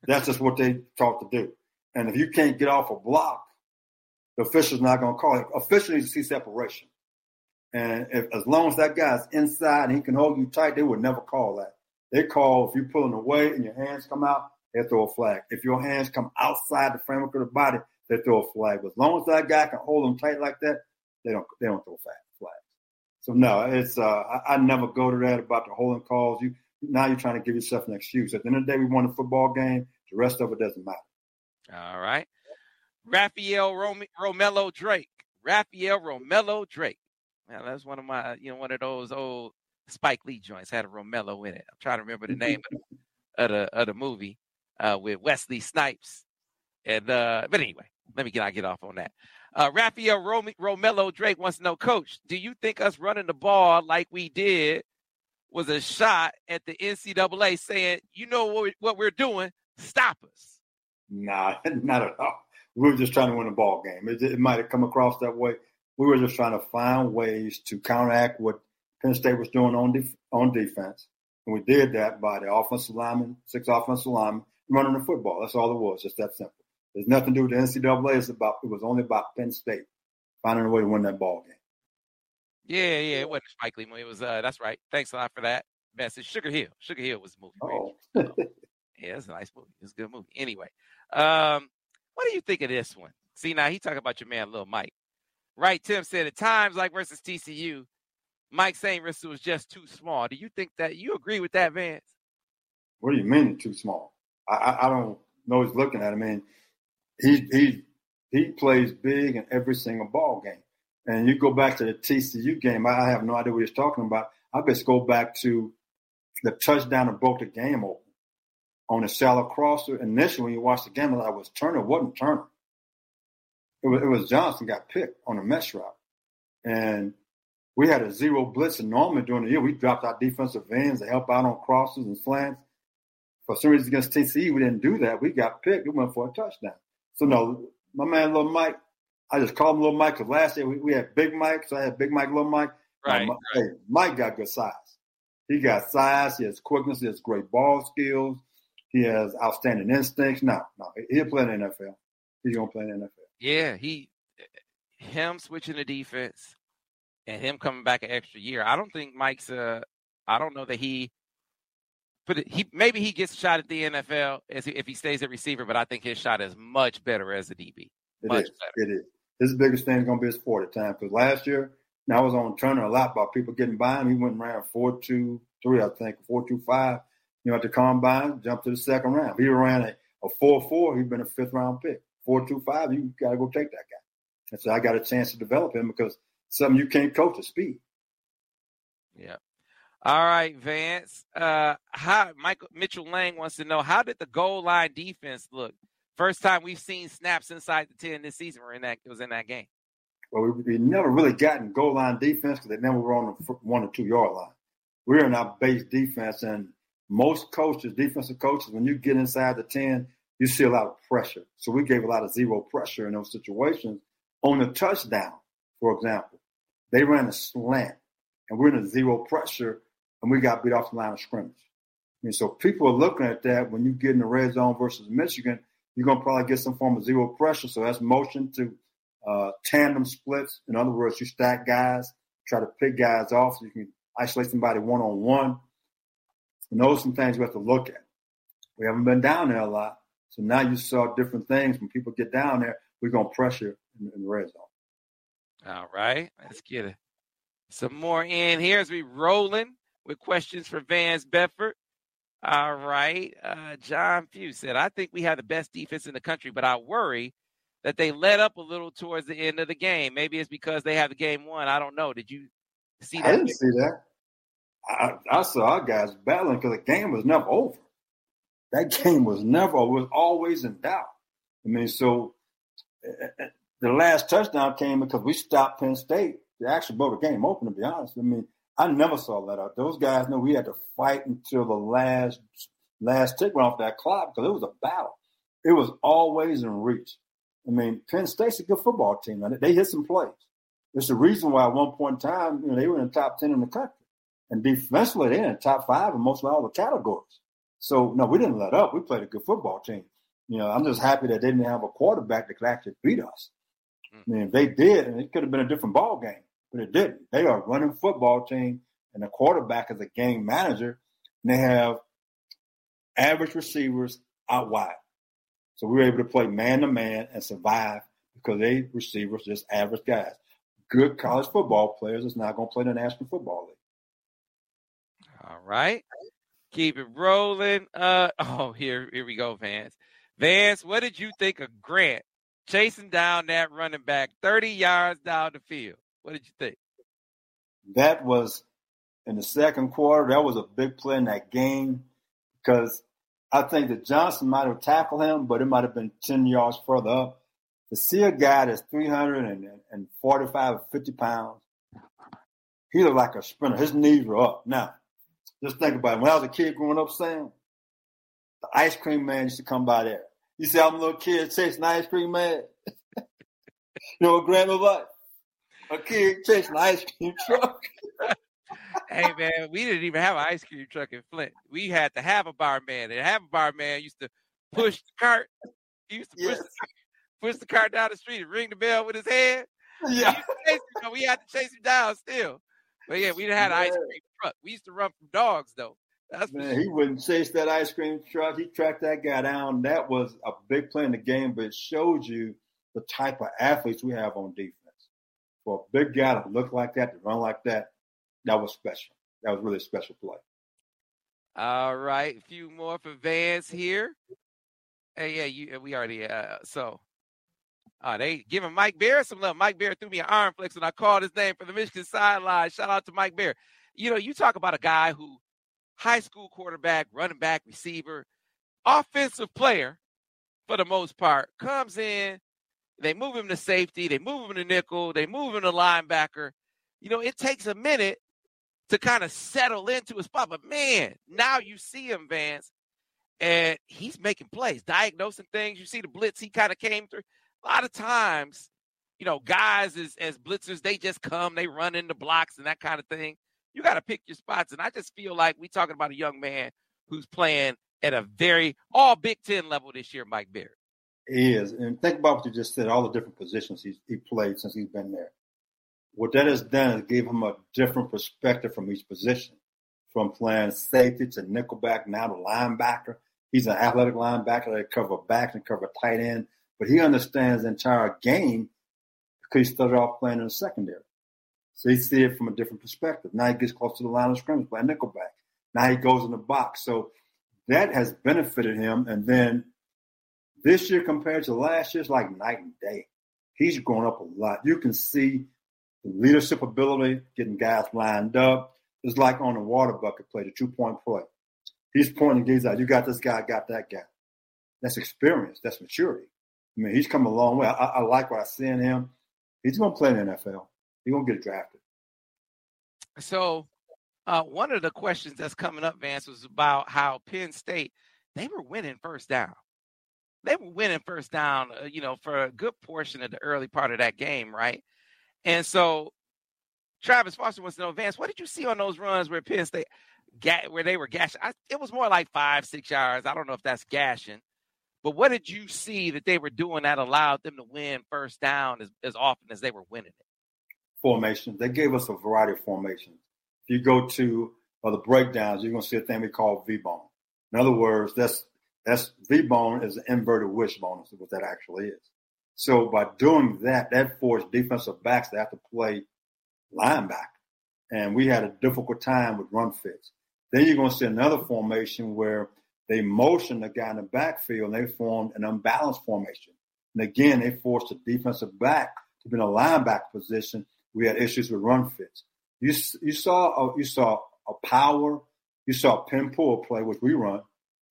That's just what they taught to do. And if you can't get off a block, the official's not going to call it. Official needs to see separation. And if, as long as that guy's inside and he can hold you tight, they would never call that. They call if you're pulling away and your hands come out, they throw a flag. If your hands come outside the framework of the body, they throw a flag. As long as that guy can hold them tight like that, they don't they don't throw flags. So no, it's uh, I, I, never go to that about the holding calls. You now you're trying to give yourself an excuse. At the end of the day, we won a football game. The rest of it doesn't matter. All right, Raphael Rom- Romello Drake. Raphael Romello Drake. Now that's one of my you know one of those old Spike Lee joints had a Romello in it. I'm trying to remember the name of, the, of the of the movie uh, with Wesley Snipes. And uh, but anyway, let me get I get off on that. Uh, Raphael Rom- Romello Drake wants to know, Coach, do you think us running the ball like we did was a shot at the NCAA saying, you know what, we, what we're doing, stop us? Nah, not at all. We were just trying to win a ball game. It, it might have come across that way. We were just trying to find ways to counteract what Penn State was doing on def- on defense, and we did that by the offensive linemen, six offensive linemen, running the football. That's all it was, just that simple. There's nothing to do with the NCAA. It's about it was only about Penn State finding a way to win that ball game. Yeah, yeah, it wasn't Spike Lee. It was uh, that's right. Thanks a lot for that message. Sugar Hill. Sugar Hill was the movie. Oh. yeah, it's a nice movie. It's a good movie. Anyway, um, what do you think of this one? See now he talking about your man, Lil Mike. Right, Tim said at times like versus TCU, Mike Sainristil was just too small. Do you think that you agree with that, Vance? What do you mean too small? I, I, I don't know he's looking at. I mean, he he he plays big in every single ball game. And you go back to the TCU game, I have no idea what he's talking about. I just go back to the touchdown that broke the game open on a shallow crosser. Initially, when you watch the game, I was Turner wasn't Turner. It was, it was Johnson got picked on a mesh route. And we had a zero blitz, in Norman during the year, we dropped our defensive ends to help out on crosses and slants. For some reason against TCU, we didn't do that. We got picked. We went for a touchdown. So, no, my man, Little Mike, I just called him Little Mike because last year we, we, had Big Mike, so I had Big Mike, Little Mike. Right, now, right. Hey, Mike got good size. He got size. He has quickness. He has great ball skills. He has outstanding instincts. No, no, he'll play in the NFL. He's gonna play in the NFL. Yeah, he him switching the defense and him coming back an extra year. I don't think Mike's uh I don't know that he but he maybe he gets a shot at the NFL as he, if he stays at receiver, but I think his shot is much better as a DB. It Much is. better. It is. His biggest thing is going to be his 40 time. Because last year, now I was on Turner a lot about people getting by him. He went around 4 2 3, I think, 4 2 5. You know, at the combine, jumped to the second round. If he ran a, a 4 4, he'd been a fifth round pick. 4 2 5, you got to go take that guy. And so I got a chance to develop him because something you can't coach is speed. Yeah. All right, Vance. Uh, how Michael Mitchell Lang wants to know how did the goal line defense look? First time we've seen snaps inside the ten this season. We're in that. It was in that game. Well, we, we never really gotten goal line defense because they never were on the one or two yard line. We're in our base defense, and most coaches, defensive coaches, when you get inside the 10, you see a lot of pressure. So we gave a lot of zero pressure in those situations. On the touchdown, for example, they ran a slant, and we're in a zero pressure, and we got beat off the line of scrimmage. And so people are looking at that when you get in the red zone versus Michigan, you're going to probably get some form of zero pressure. So that's motion to uh, tandem splits. In other words, you stack guys, try to pick guys off so you can isolate somebody one on one. And those are some things we have to look at. We haven't been down there a lot. So now you saw different things. When people get down there, we're going to pressure in, in the red zone. All right, let's get it. Some more in here as we rolling with questions for Vance Bedford. All right, uh, John Few said, "I think we have the best defense in the country, but I worry that they let up a little towards the end of the game. Maybe it's because they have the game won. I don't know. Did you see that? I didn't see that. I, I saw our guys battling because the game was never over. That game was never was always in doubt. I mean, so the last touchdown came because we stopped Penn State. They actually broke the game open. To be honest, I mean, I never saw that out. Those guys knew we had to fight until the last last tick went off that clock because it was a battle. It was always in reach. I mean, Penn State's a good football team. and They hit some plays. It's the reason why at one point in time, you know, they were in the top ten in the country, and defensively they're in the top five in most of all the categories. So no, we didn't let up. We played a good football team. You know, I'm just happy that they didn't have a quarterback that could actually beat us. I mean, if they did, and it could have been a different ball game, but it didn't. They are a running football team, and the quarterback is a game manager, and they have average receivers out wide. So we were able to play man to man and survive because they receivers just average guys. Good college football players is not going to play in the National Football League. All right. Keep it rolling. Uh oh, here here we go, Vance. Vance, what did you think of Grant chasing down that running back 30 yards down the field? What did you think? That was in the second quarter. That was a big play in that game because I think that Johnson might have tackled him, but it might have been 10 yards further up. To see a guy that's 345 or 50 pounds, he looked like a sprinter. His knees were up. Now, just think about it. When I was a kid growing up, Sam, the ice cream man used to come by there. You see, I'm a little kid chasing ice cream man. you know what was like? A kid chasing ice cream truck. hey man, we didn't even have an ice cream truck in Flint. We had to have a barman. And have a barman used to push the cart. He used to push, Yes. the, push the cart down the street and ring the bell with his hand. We Yeah. chase him, we had to chase him down still. But yeah, we didn't have an ice cream truck. We used to run from dogs though. That's Man, sure. he wouldn't chase that ice cream truck. He tracked that guy down. That was a big play in the game, but it showed you the type of athletes we have on defense. For a big guy to look like that, to run like that, that was special. That was really a special play. All right, a few more for Vance here. Hey, yeah, you we already uh so uh they giving Mike Bear some love. Mike Bear threw me an arm flex when I called his name for the Michigan sideline. Shout out to Mike Bear. You know, you talk about a guy who high school quarterback, running back, receiver, offensive player for the most part, comes in. They move him to safety. They move him to nickel. They move him to linebacker. You know, it takes a minute to kind of settle into a spot. But man, now you see him, Vance, and he's making plays, diagnosing things. You see the blitz he kind of came through. A lot of times, you know, guys as, as blitzers, they just come, they run into blocks and that kind of thing. You got to pick your spots. And I just feel like we're talking about a young man who's playing at a very all Big Ten level this year, Mike Barrett. He is. And think about what you just said, all the different positions he's he played since he's been there. What that has done is give him a different perspective from each position. From playing safety to nickelback, now to linebacker. He's an athletic linebacker that cover back and cover tight end, but he understands the entire game because he started off playing in the secondary. So he see it from a different perspective. Now he gets close to the line of scrimmage, playing nickelback. Now he goes in the box. So that has benefited him. And then this year compared to last year, it's like night and day. He's grown up a lot. You can see the leadership ability, getting guys lined up. It's like on a water bucket play, the two point play. He's pointing guys out. You got this guy, got that guy. That's experience. That's maturity. I mean, he's come a long way. I, I like what I see in him. He's going to play in the NFL. He's going to get drafted. So, uh, one of the questions that's coming up, Vance, was about how Penn State they were winning first down. They were winning first down, uh, you know, for a good portion of the early part of that game, right? And so, Travis Foster wants to know, Vance, what did you see on those runs where Penn State, where they were gashing? I, it was more like five, six yards. I don't know if that's gashing, but what did you see that they were doing that allowed them to win first down as, as often as they were winning it? Formation. They gave us a variety of formations. If you go to uh, the breakdowns, you're going to see a thing we call V-bone. In other words, that's that's V-bone is an inverted wishbone, is what that actually is. So by doing that, that forced defensive backs to have to play linebacker. And we had a difficult time with run fits. Then you're going to see another formation where they motion the guy in the backfield and they formed an unbalanced formation. And again, they forced the defensive back to be in a linebacker position. We had issues with run fits. You you saw a, you saw a power, you saw a pin pull play, which we run.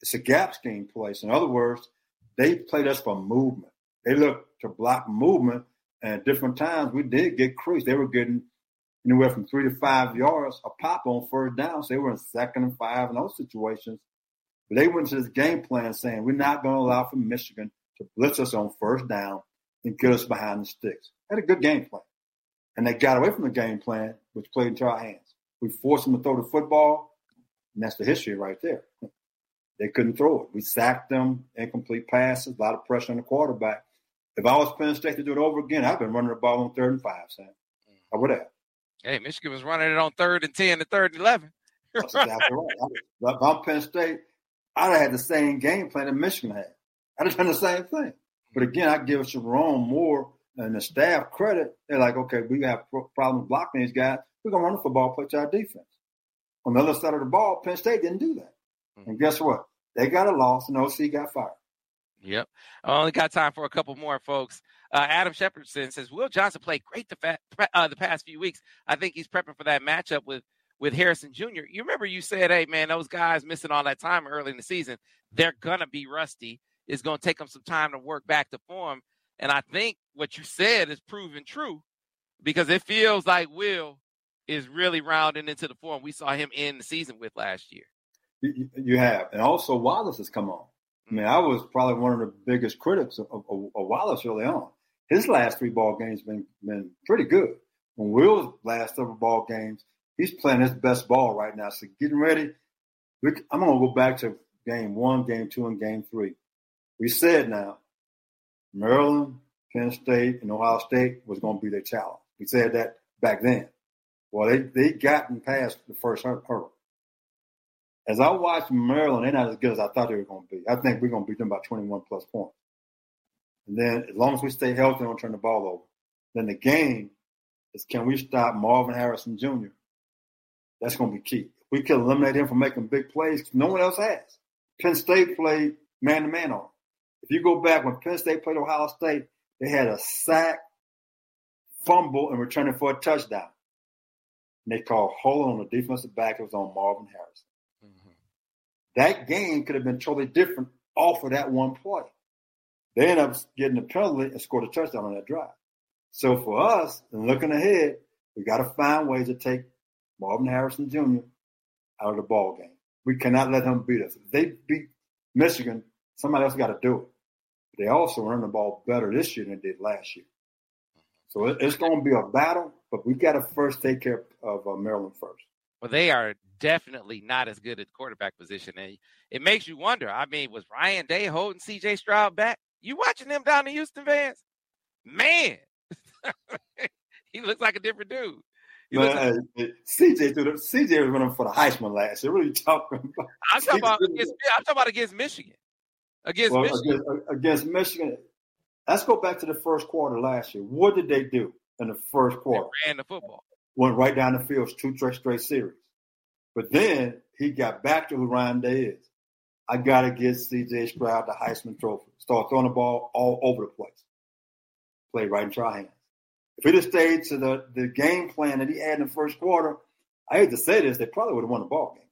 It's a gap scheme play. So in other words, they played us for movement. They looked to block movement, and at different times we did get creased. They were getting anywhere from three to five yards a pop on first down. So they were in second and five in those situations. But they went to this game plan saying we're not going to allow for Michigan to blitz us on first down and get us behind the sticks. Had a good game plan. And they got away from the game plan, which played into our hands. We forced them to throw the football, and that's the history right there. They couldn't throw it. We sacked them, incomplete passes, a lot of pressure on the quarterback. If I was Penn State to do it over again, I've been running the ball on third and five, Sam. I would have. Hey, Michigan was running it on third and 10 and third and 11. That's exactly right. If I'm Penn State, I'd have had the same game plan that Michigan had. I'd have done the same thing. But again, I give Sherrone Moore and the staff credit. They're like, okay, we have problems blocking these guys. We're going to run the football, play to our defense. On the other side of the ball, Penn State didn't do that. Mm-hmm. And guess what? They got a loss, and OC got fired. Yep. I only got time for a couple more, folks. Uh, Adam Shepardson says Will Johnson played great the, fa- uh, the past few weeks. I think he's prepping for that matchup with with Harrison Jr. You remember you said, "Hey, man, those guys missing all that time early in the season, they're gonna be rusty. It's gonna take them some time to work back to form." And I think what you said is proven true because it feels like Will is really rounding into the form we saw him in the season with last year. You have, and also Wallace has come on. I mean, I was probably one of the biggest critics of, of, of Wallace early on. His last three ball games been been pretty good. When Will's last several ball games, he's playing his best ball right now. So getting ready. I'm going to go back to game one, game two, and game three. We said now, Maryland, Penn State, and Ohio State was going to be their challenge. We said that back then. Well, they they gotten past the first hurdle. As I watch Maryland, they're not as good as I thought they were going to be. I think we're going to beat them by 21 plus points. And then as long as we stay healthy and don't turn the ball over, then the game is can we stop Marvin Harrison Jr. That's going to be key. We can eliminate him from making big plays, no one else has. Penn State played man to man on. If you go back when Penn State played Ohio State, they had a sack, fumble, and returning for a touchdown. And they called holding on the defensive back. It was on Marvin Harrison. Mm-hmm. that game could have been totally different off of that one play. They end up getting a penalty and scored a touchdown on that drive. So for us, and looking ahead, we got to find ways to take Marvin Harrison Jr. out of the ball game. We cannot let him beat us. If they beat Michigan, somebody else got to do it. They also run the ball better this year than they did last year. So it's going to be a battle, but we got to first take care of uh, Maryland first. Well, they are definitely not as good at the quarterback position, and it makes you wonder. I mean, was Ryan Day holding C.J. Stroud back? You watching them down in Houston, Vance? Man, he looks like a different dude. Man, like, CJ threw the, CJ was running for the Heisman last year. What are you talking about? I'm talking about against, I'm talking about against Michigan. Against well, Michigan. Against, against, Michigan. Let's go back to the first quarter last year. What did they do in the first quarter? They ran the football. Went right down the field, two straight straight series. But then he got back to who Ryan Day is. I gotta get CJ Stroud the Heisman Trophy. Start throwing the ball all over the place. Play right into our hands. If he'd have stayed to the, the game plan that he had in the first quarter, I hate to say this, they probably would have won the ball game.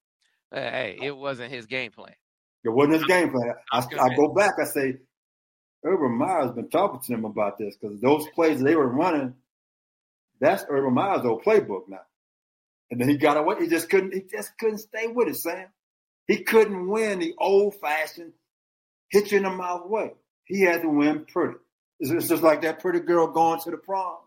Hey, it wasn't his game plan. It wasn't his game plan. I, I go back, I say, Urban Meyer's been talking to them about this because those plays they were running, that's Urban Meyer's old playbook now. And then he got away. He just couldn't. He just couldn't stay with it, Sam. He couldn't win the old-fashioned hit you in the mouth way. He had to win pretty. It's just like that pretty girl going to the prom.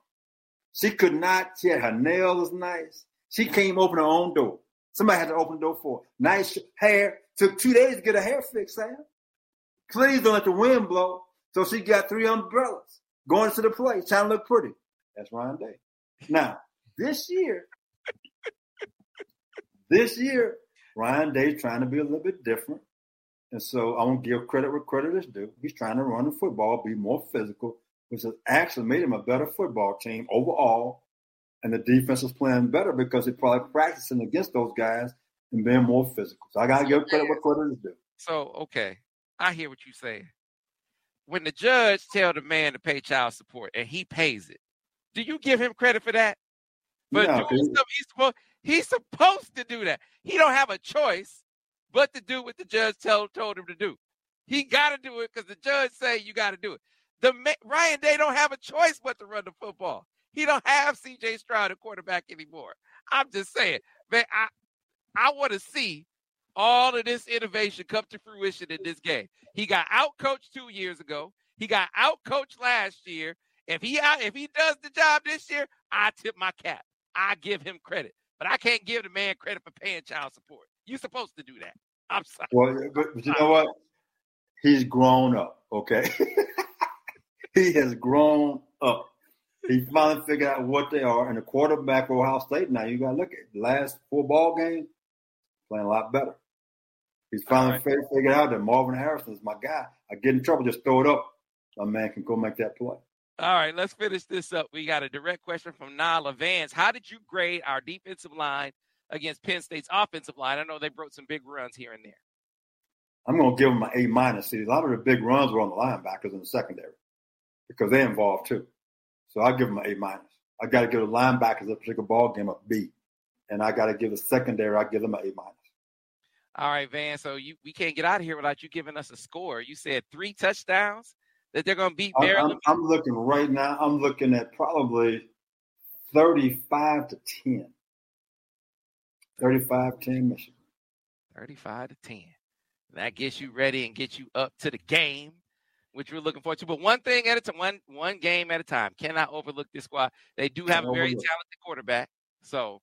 She could not. She had her nails nice. She came open her own door. Somebody had to open the door for her. Nice hair. Took two days to get her hair fixed, Sam. Please don't let the wind blow. So she got three umbrellas going to the place, trying to look pretty. That's Ryan Day. Now, this year, this year, Ryan Day trying to be a little bit different. And so I want to give credit where credit is due. He's trying to run the football, be more physical, which has actually made him a better football team overall. And the defense is playing better because they're probably practicing against those guys and being more physical. So I got to give credit where credit is due. So, okay, I hear what you're saying. When the judge tell the man to pay child support and he pays it, do you give him credit for that? But no, he's, supposed, he's supposed to do that. He don't have a choice but to do what the judge told told him to do. He got to do it because the judge say you got to do it. The Ryan Day don't have a choice but to run the football. He don't have C.J. Stroud a quarterback anymore. I'm just saying, man. I I want to see all of this innovation come to fruition in this game. He got out coached two years ago. He got out coached last year. If he out, if he does the job this year, I tip my cap. I give him credit, but I can't give the man credit for paying child support. You're supposed to do that. I'm sorry. Well, but, but you know what? He's grown up. Okay, he has grown up. He finally figured out what they are. And the quarterback for Ohio State now, you got to look at last four ball games, playing a lot better. He's finally right. figured out that Marvin Harrison is my guy. I get in trouble, just throw it up. My man can go make that play. All right, let's finish this up. We got a direct question from Nala Vance. How did you grade our defensive line against Penn State's offensive line? I know they broke some big runs here and there. I'm going to give them an A minus. See, a lot of the big runs were on the linebackers in the secondary because they involved too. So I give them an A minus. I got to give the linebackers a particular ball game a B, and I got to give the secondary. I give them an A minus. All right, Van. So you we can't get out of here without you giving us a score. You said three touchdowns that they're going to beat Maryland. I'm, I'm, looking right now. I'm looking at probably thirty-five to ten. 35 10 Michigan. 35 to 10. That gets you ready and gets you up to the game, which we're looking forward to. But one thing at a time, one one game at a time. Cannot overlook this squad. They do have a very talented quarterback. So,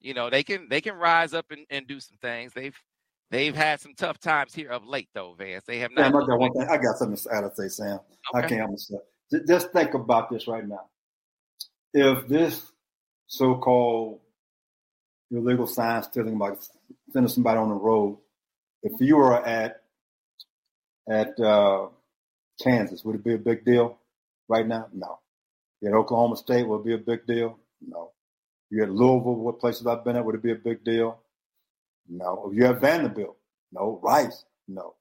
you know, they can they can rise up and, and do some things. They've they've had some tough times here of late though, Vance. They have not. Sam, I, got one thing. I got something to add to say, Sam. Okay. I can't say. Just think about this right now. If this so-called illegal sign stealing, about sending somebody on the road. If you were at at uh, Kansas, would it be a big deal right now? No. You at Oklahoma State, would it be a big deal? No. You at Louisville, what places I've been at, would it be a big deal? No. If you have Vanderbilt, no. Rice, no.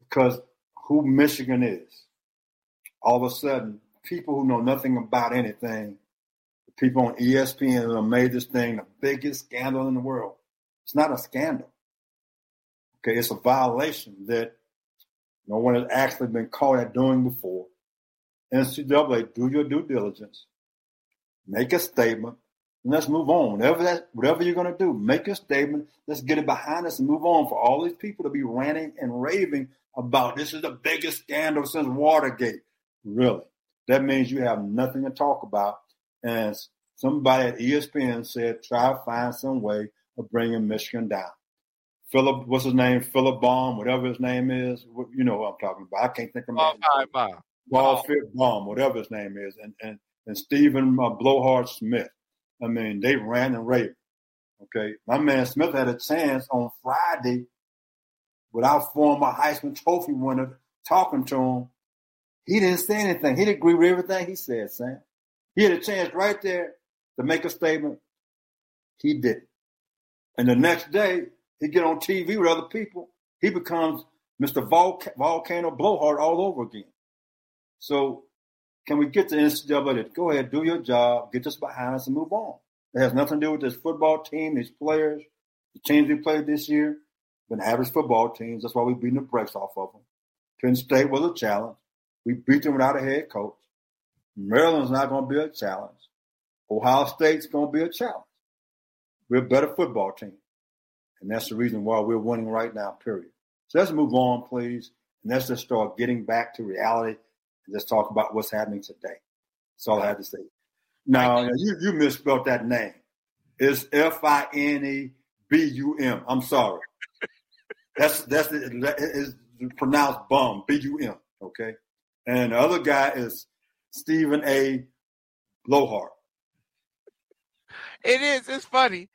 Because who Michigan is, all of a sudden, people who know nothing about anything the people on ESPN have made this thing the biggest scandal in the world. It's not a scandal. Okay, it's a violation that no one has actually been caught at doing before. NCAA, do your due diligence, make a statement, and let's move on. Whatever that, whatever you're going to do, make a statement. Let's get it behind us and move on. For all these people to be ranting and raving about this is the biggest scandal since Watergate, really, that means you have nothing to talk about. And somebody at ESPN said, try to find some way of bringing Michigan down. Philip, what's his name? Philip Baum, whatever his name is. You know what I'm talking about. I can't think of his name. Ball Fit Baum, whatever his name is, and and and Stephen uh, Blowhard Smith. I mean, they ran and raved. Okay, my man Smith had a chance on Friday without former Heisman Trophy winner talking to him. He didn't say anything. He didn't agree with everything he said, Sam. He had a chance right there to make a statement. He didn't. And the next day, he get on TV with other people. He becomes Mr. Volcano Blowhard all over again. So can we get the NCAA to go ahead, do your job, get this behind us, and move on? It has nothing to do with this football team, these players, the teams we played this year. Been average football teams. That's why we beat the brakes off of them. Penn State was a challenge. We beat them without a head coach. Maryland's not going to be a challenge. Ohio State's going to be a challenge. We're a better football team. And that's the reason why we're winning right now, period. So let's move on, please. And let's just start getting back to reality and just talk about what's happening today. That's all I had to say. Now, you, you misspelled that name. It's F I N E B U M. I'm sorry. That's that's it's pronounced bum, B U M. Okay. And the other guy is Stephen A. Blowhard. It is. It's funny.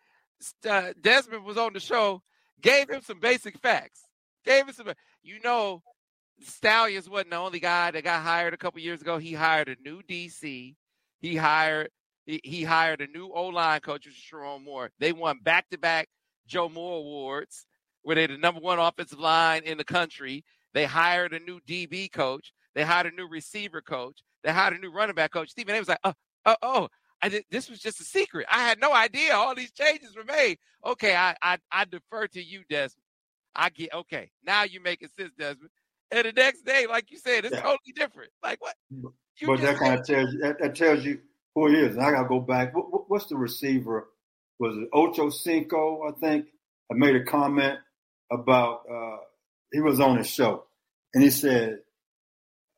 Uh, Desmond was on the show, gave him some basic facts. Gave him some. You know, Stalions wasn't the only guy that got hired a couple years ago. He hired a new DC. He hired he, he hired a new O line coach, Sherrone Moore. They won back to back Joe Moore awards, where they're the number one offensive line in the country. They hired a new DB coach. They hired a new receiver coach. They hired a new running back coach. Stephen A was like, oh, oh, oh, I did, this was just a secret. I had no idea all these changes were made. Okay, I I, I defer to you, Desmond. I get okay. Now you're making sense, Desmond. And the next day, like you said, it's yeah. totally different. Like what? You but that kind of tells you that, that, tells you who he is. And I gotta go back. What, what's the receiver? Was it Ocho Cinco? I think I made a comment about uh, he was on his show, and he said,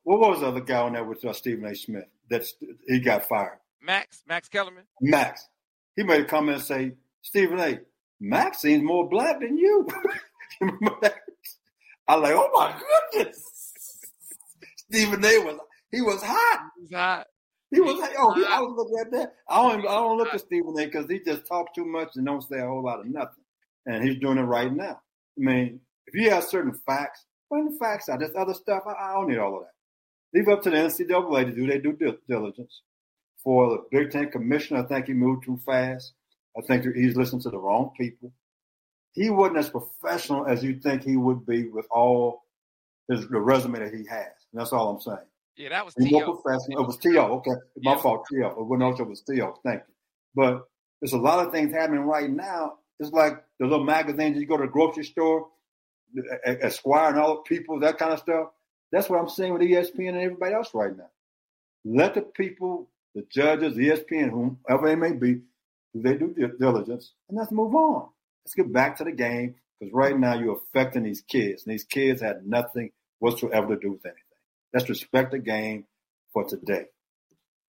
"What was the other guy on there with uh, Stephen A. Smith that he got fired?" Max Max Kellerman. Max. He made a comment and say, "Stephen A. Max seems more black than you." I'm like, oh my goodness. Stephen A was he was hot. He was hot. He was like, oh, he, I was looking at that. I don't, I don't look at Stephen A. because he just talks too much and don't say a whole lot of nothing. And he's doing it right now. I mean, if you have certain facts, bring the facts out. There's other stuff. I, I don't need all of that. Leave up to the NCAA to do their due diligence. For the Big Ten commissioner, I think he moved too fast. I think he's listening to the wrong people he wasn't as professional as you think he would be with all his the resume that he has. And that's all I'm saying. Yeah, that was T.O. professional. It was T.O. Okay, my fault. T.O. It wasn't it was T.O. Thank you. But there's a lot of things happening right now. It's like the little magazines you go to the grocery store, Esquire and all the people, that kind of stuff. That's what I'm saying with ESPN and everybody else right now. Let the people, the judges, ESPN, whomever they may be, do they do diligence, and let's move on. Let's get back to the game because right now you're affecting these kids, and these kids had nothing whatsoever to do with anything. Let's respect the game for today.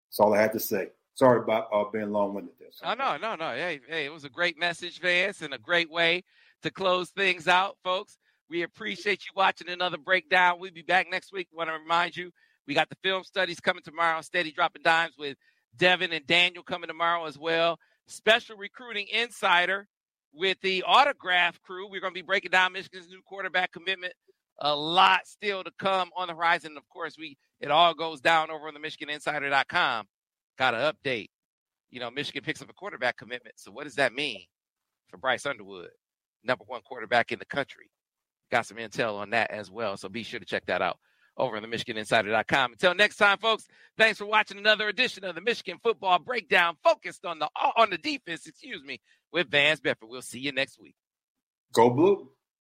That's all I had to say. Sorry about uh, being long-winded there. Oh, no, no, no. Hey, hey, it was a great message, Vance, and a great way to close things out, folks. We appreciate you watching another breakdown. We'll be back next week. want to remind you, we got the film studies coming tomorrow. Steady dropping dimes with Devin and Daniel coming tomorrow as well. Special recruiting insider with the autograph crew. We're going to be breaking down Michigan's new quarterback commitment. A lot still to come on the horizon. Of course, we it all goes down over on the MichiganInsider.com. Got an update. You know, Michigan picks up a quarterback commitment. So what does that mean for Bryce Underwood, number one quarterback in the country? Got some intel on that as well. So be sure to check that out over on the MichiganInsider.com. Until next time, folks, thanks for watching another edition of the Michigan Football Breakdown, focused on the on the defense, excuse me, with Vance Bedford. We'll see you next week. Go blue.